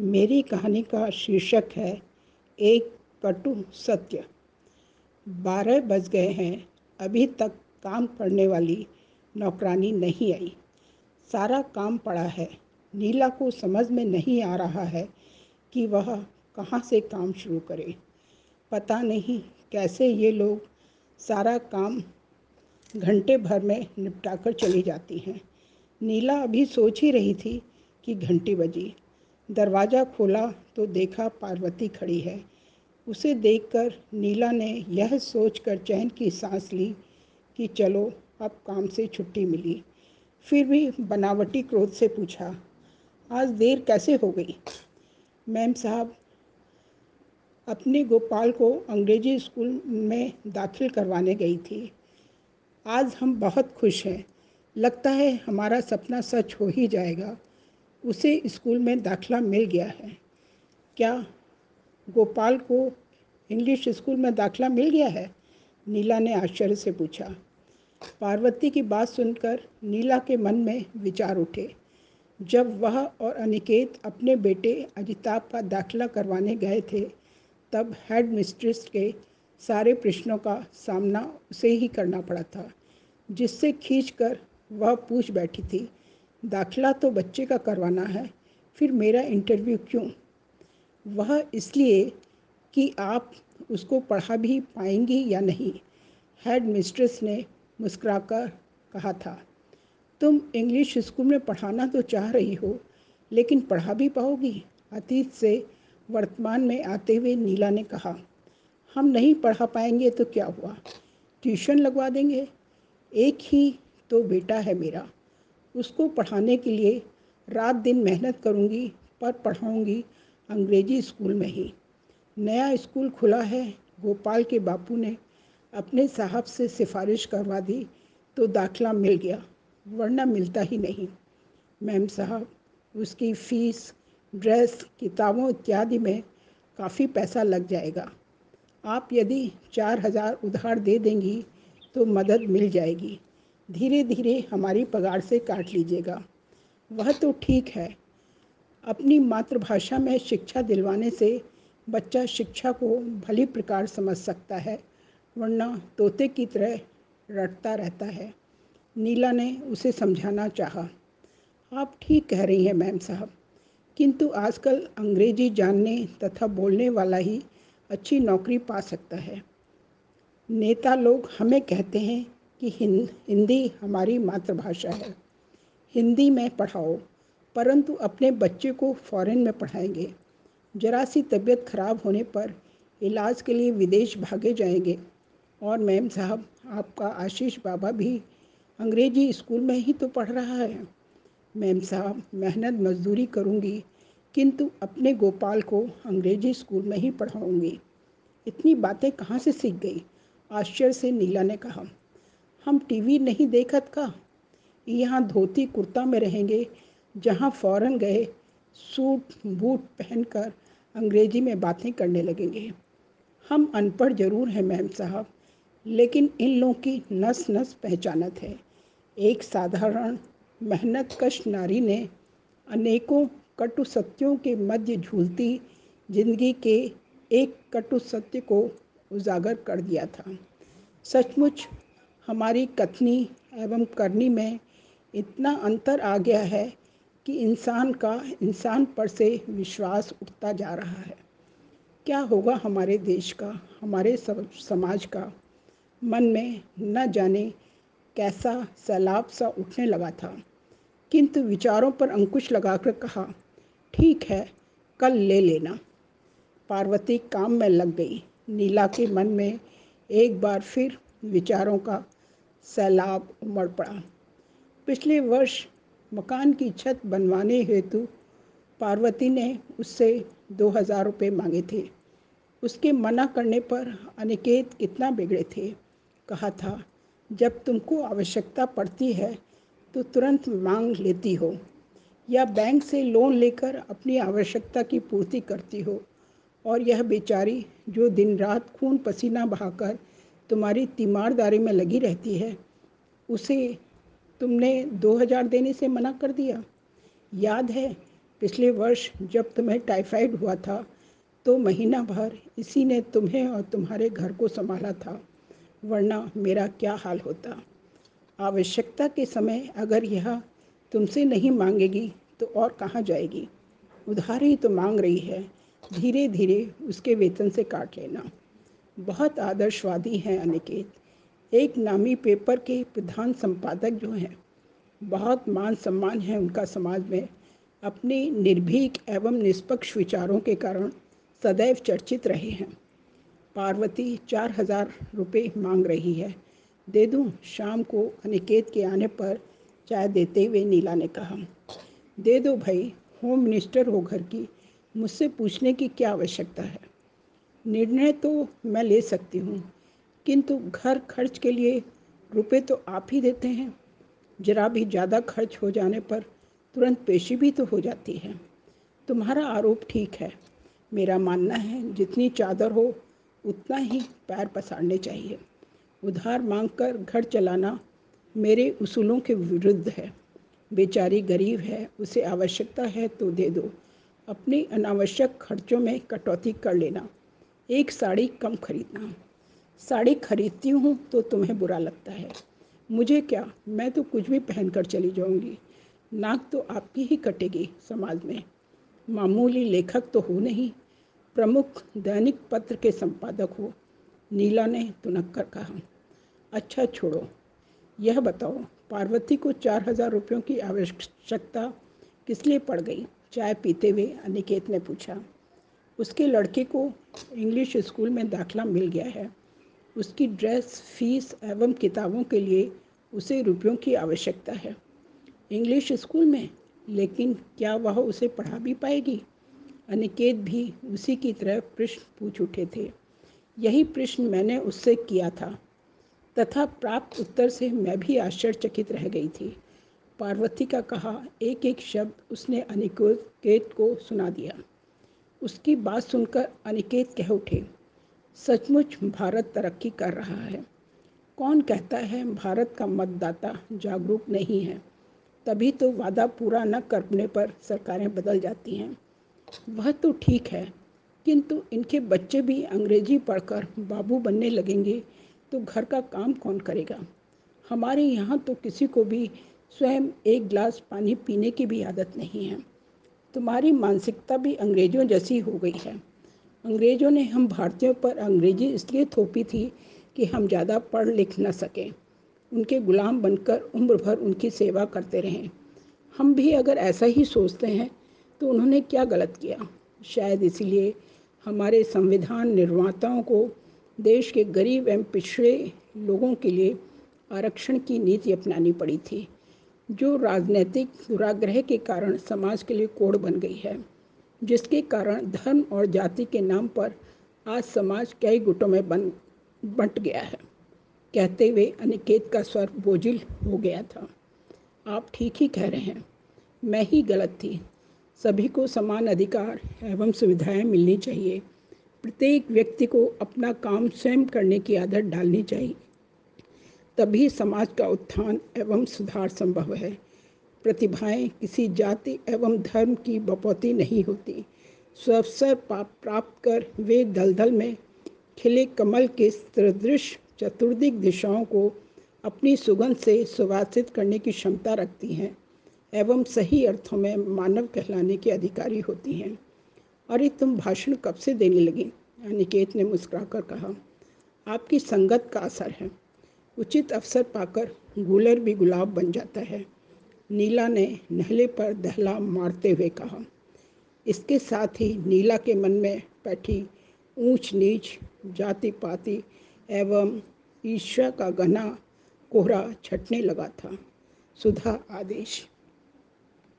मेरी कहानी का शीर्षक है, एक कटु सत्य। बारह बज गए हैं, अभी तक काम करने वाली नौकरानी नहीं आई। सारा काम पड़ा है। नीला को समझ में नहीं आ रहा है कि वह कहाँ से काम शुरू करे। पता नहीं कैसे ये लोग सारा काम घंटे भर में निपटा कर चली जाती हैं। नीला अभी सोच ही रही थी कि घंटी बजी। दरवाज़ा खोला तो देखा पार्वती खड़ी है। उसे देखकर नीला ने यह सोचकर चैन की सांस ली कि चलो, अब काम से छुट्टी मिली। फिर भी बनावटी क्रोध से पूछा, आज देर कैसे हो गई? मैम साहब, अपने गोपाल को अंग्रेज़ी स्कूल में दाखिल करवाने गई थी। आज हम बहुत खुश हैं। लगता है हमारा सपना सच हो ही जाएगा। उसे स्कूल में दाखिला मिल गया है। क्या गोपाल को इंग्लिश स्कूल में दाखिला मिल गया है? नीला ने आश्चर्य से पूछा। पार्वती की बात सुनकर नीला के मन में विचार उठे। जब वह और अनिकेत अपने बेटे अजिताभ का दाखिला करवाने गए थे, तब हेड मिस्ट्रेस के सारे प्रश्नों का सामना उसे ही करना पड़ा था, जिससे खींचकर वह पूछ बैठी थी दाखिला तो बच्चे का करवाना है, फिर मेरा इंटरव्यू क्यों? वह इसलिए कि आप उसको पढ़ा भी पाएँगी या नहीं हेड मिस्ट्रेस ने मुस्कुराकर कहा था। तुम इंग्लिश स्कूल में पढ़ाना तो चाह रही हो, लेकिन पढ़ा भी पाओगी? अतीत से वर्तमान में आते हुए नीला ने कहा, हम नहीं पढ़ा पाएँगे तो क्या हुआ? ट्यूशन लगवा देंगे? एक ही तो बेटा है मेरा। उसको पढ़ाने के लिए रात दिन मेहनत करूँगी, पर पढ़ाऊँगी अंग्रेज़ी स्कूल में ही। नया स्कूल खुला है, गोपाल के बापू ने अपने साहब से सिफारिश करवा दी तो दाखला मिल गया, वरना मिलता ही नहीं। मैम साहब, उसकी फ़ीस, ड्रेस, किताबों इत्यादि में काफ़ी पैसा लग जाएगा। आप यदि चार हज़ार उधार दे देंगी तो मदद मिल जाएगी। धीरे धीरे हमारी पगार से काट लीजिएगा। वह तो ठीक है। अपनी मातृभाषा में शिक्षा दिलवाने से बच्चा शिक्षा को भली प्रकार समझ सकता है, वरना तोते की तरह रटता रहता है। नीला ने उसे समझाना चाहा। आप ठीक कह रही हैं, मैम साहब। किंतु आजकल अंग्रेज़ी जानने तथा बोलने वाला ही अच्छी नौकरी पा सकता है। नेता लोग हमें कहते हैं कि हिंदी हमारी मातृभाषा है। हिंदी में पढ़ाओ, परंतु अपने बच्चे को फ़ॉरेन में पढ़ाएँगे। जरा सी तबीयत खराब होने पर इलाज के लिए विदेश भागे जाएँगे। और मैम साहब, आपका आशीष बाबा भी अंग्रेज़ी स्कूल में ही तो पढ़ रहा है। मैम साहब, मेहनत मजदूरी करूँगी, किंतु अपने गोपाल को अंग्रेज़ी स्कूल में ही पढ़ाऊँगी। इतनी बातें कहाँ से सीख गई? आश्चर्य से नीला ने कहा। हम टीवी नहीं देखत का? यहाँ धोती कुर्ता में रहेंगे, जहाँ फ़ौरन गए, सूट, बूट पहनकर अंग्रेज़ी में बातें करने लगेंगे। हम अनपढ़ ज़रूर हैं, मैम साहब, लेकिन इन लोगों की नस नस पहचानत है। एक साधारण मेहनत कश नारी ने अनेकों कटु सत्यों के मध्य झूलती ज़िंदगी के एक कटु सत्य को उजागर कर दिया था। सचमुच हमारी कथनी एवं करनी में इतना अंतर आ गया है कि इंसान का, इंसान पर से विश्वास उठता जा रहा है। क्या होगा हमारे देश का, हमारे समाज का? मन में न जाने कैसा सैलाब सा उठने लगा था। किंतु विचारों पर अंकुश लगाकर कहा, ठीक है, कल ले लेना। पार्वती काम में लग गई। नीला के मन में एक बार फिर विचारों का सैलाब उमड़ पड़ा। पिछले वर्ष मकान की छत बनवाने हेतु पार्वती ने उससे दो हज़ार रुपये मांगे थे। उसके मना करने पर अनिकेत कितना बिगड़े थे। कहा था, जब तुमको आवश्यकता पड़ती है तो तुरंत मांग लेती हो या बैंक से लोन लेकर अपनी आवश्यकता की पूर्ति करती हो और यह बेचारी जो दिन रात खून पसीना बहाकर तुम्हारी तीमारदारी में लगी रहती है। उसे तुमने दो हज़ार देने से मना कर दिया। याद है, पिछले वर्ष जब तुम्हें टाइफाइड हुआ था तो महीना भर इसी ने तुम्हें और तुम्हारे घर को संभाला था, वरना मेरा क्या हाल होता। आवश्यकता के समय अगर यह तुमसे नहीं मांगेगी तो और कहाँ जाएगी? उधार ही तो मांग रही है धीरे धीरे उसके वेतन से काट लेना। बहुत आदर्शवादी हैं अनिकेत। एक नामी पेपर के प्रधान संपादक जो हैं, बहुत मान सम्मान है उनका समाज में। अपने निर्भीक एवं निष्पक्ष विचारों के कारण सदैव चर्चित रहे हैं। पार्वती चार हज़ार रुपये मांग रही है। दे दूँ शाम को अनिकेत के आने पर चाय देते हुए नीला ने कहा, दे दो भाई, होम मिनिस्टर हो घर की मुझसे पूछने की क्या आवश्यकता है? निर्णय तो मैं ले सकती हूँ, किंतु घर खर्च के लिए रुपए तो आप ही देते हैं। जरा भी ज़्यादा खर्च हो जाने पर तुरंत पेशी भी तो हो जाती है। तुम्हारा आरोप ठीक है। मेरा मानना है, जितनी चादर हो, उतना ही पैर पसारने चाहिए। उधार मांगकर घर चलाना मेरे उसूलों के विरुद्ध है। बेचारी गरीब है, उसे आवश्यकता है तो दे दो। अपनी अनावश्यक खर्चों में कटौती कर लेना। एक साड़ी कम खरीदना। साड़ी खरीदती हूँ तो तुम्हें बुरा लगता है। मुझे क्या? मैं तो कुछ भी पहनकर चली जाऊँगी। नाक तो आपकी ही कटेगी समाज में। मामूली लेखक तो हो नहीं। प्रमुख दैनिक पत्र के संपादक हो। नीला ने तुनक कर कहा। अच्छा छोड़ो। यह बताओ, पार्वती को चार हज़ार रुपयों की आवश्यकता किस लिए पड़ गई? चाय पीते हुए अनिकेत ने पूछा। उसके लड़के को इंग्लिश स्कूल में दाखला मिल गया है। उसकी ड्रेस फ़ीस एवं किताबों के लिए उसे रुपयों की आवश्यकता है। इंग्लिश स्कूल में, लेकिन क्या वह उसे पढ़ा भी पाएगी? अनिकेत भी उसी की तरह प्रश्न पूछ उठे थे। यही प्रश्न मैंने उससे किया था। तथा प्राप्त उत्तर से मैं भी आश्चर्यचकित रह गई थी। पार्वती का कहा एक एक शब्द उसने अनिकेत को सुना दिया। उसकी बात सुनकर अनिकेत कह उठे, सचमुच भारत तरक्की कर रहा है। कौन कहता है भारत का मतदाता जागरूक नहीं है? तभी तो वादा पूरा न करने पर सरकारें बदल जाती हैं। वह तो ठीक है, किंतु इनके बच्चे भी अंग्रेज़ी पढ़कर बाबू बनने लगेंगे तो घर का काम कौन करेगा? हमारे यहाँ तो किसी को भी स्वयं एक गिलास पानी पीने की भी आदत नहीं है। तुम्हारी मानसिकता भी अंग्रेज़ों जैसी हो गई है। अंग्रेज़ों ने हम भारतीयों पर अंग्रेज़ी इसलिए थोपी थी कि हम ज़्यादा पढ़ लिख न सकें। उनके गुलाम बनकर उम्र भर उनकी सेवा करते रहें। हम भी अगर ऐसा ही सोचते हैं तो उन्होंने क्या गलत किया? शायद इसीलिए हमारे संविधान निर्माताओं को देश के गरीब एवं पिछड़े लोगों के लिए आरक्षण की नीति अपनानी पड़ी थी। जो राजनीतिक दुराग्रह के कारण समाज के लिए कोड बन गई है, जिसके कारण धर्म और जाति के नाम पर आज समाज कई गुटों में बन, बंट गया है। कहते हुए अनिकेत का स्वर बोझिल हो गया था। आप ठीक ही कह रहे हैं। मैं ही गलत थी। सभी को समान अधिकार एवं सुविधाएँ मिलनी चाहिए। प्रत्येक व्यक्ति को अपना काम स्वयं करने की आदत डालनी चाहिए। तभी समाज का उत्थान एवं सुधार संभव है। प्रतिभाएँ किसी जाति एवं धर्म की बपौती नहीं होती। स्वअवसर प्राप्त कर वे दलदल में खिले कमल के सदृश चतुर्दिक दिशाओं को अपनी सुगंध से सुवासित करने की क्षमता रखती हैं एवं सही अर्थों में मानव कहलाने के अधिकारी होती हैं। अरे, तुम भाषण कब से देने लगी? अनिकेत ने मुस्कुराकर कहा, आपकी संगत का असर है। उचित अवसर पाकर गुलर भी गुलाब बन जाता है। नीला ने नहले पर दहला मारते हुए कहा, इसके साथ ही नीला के मन में बैठी ऊंच नीच जाति पाति एवं ईश्वर का घना कोहरा छटने लगा था। सुधा आदेश।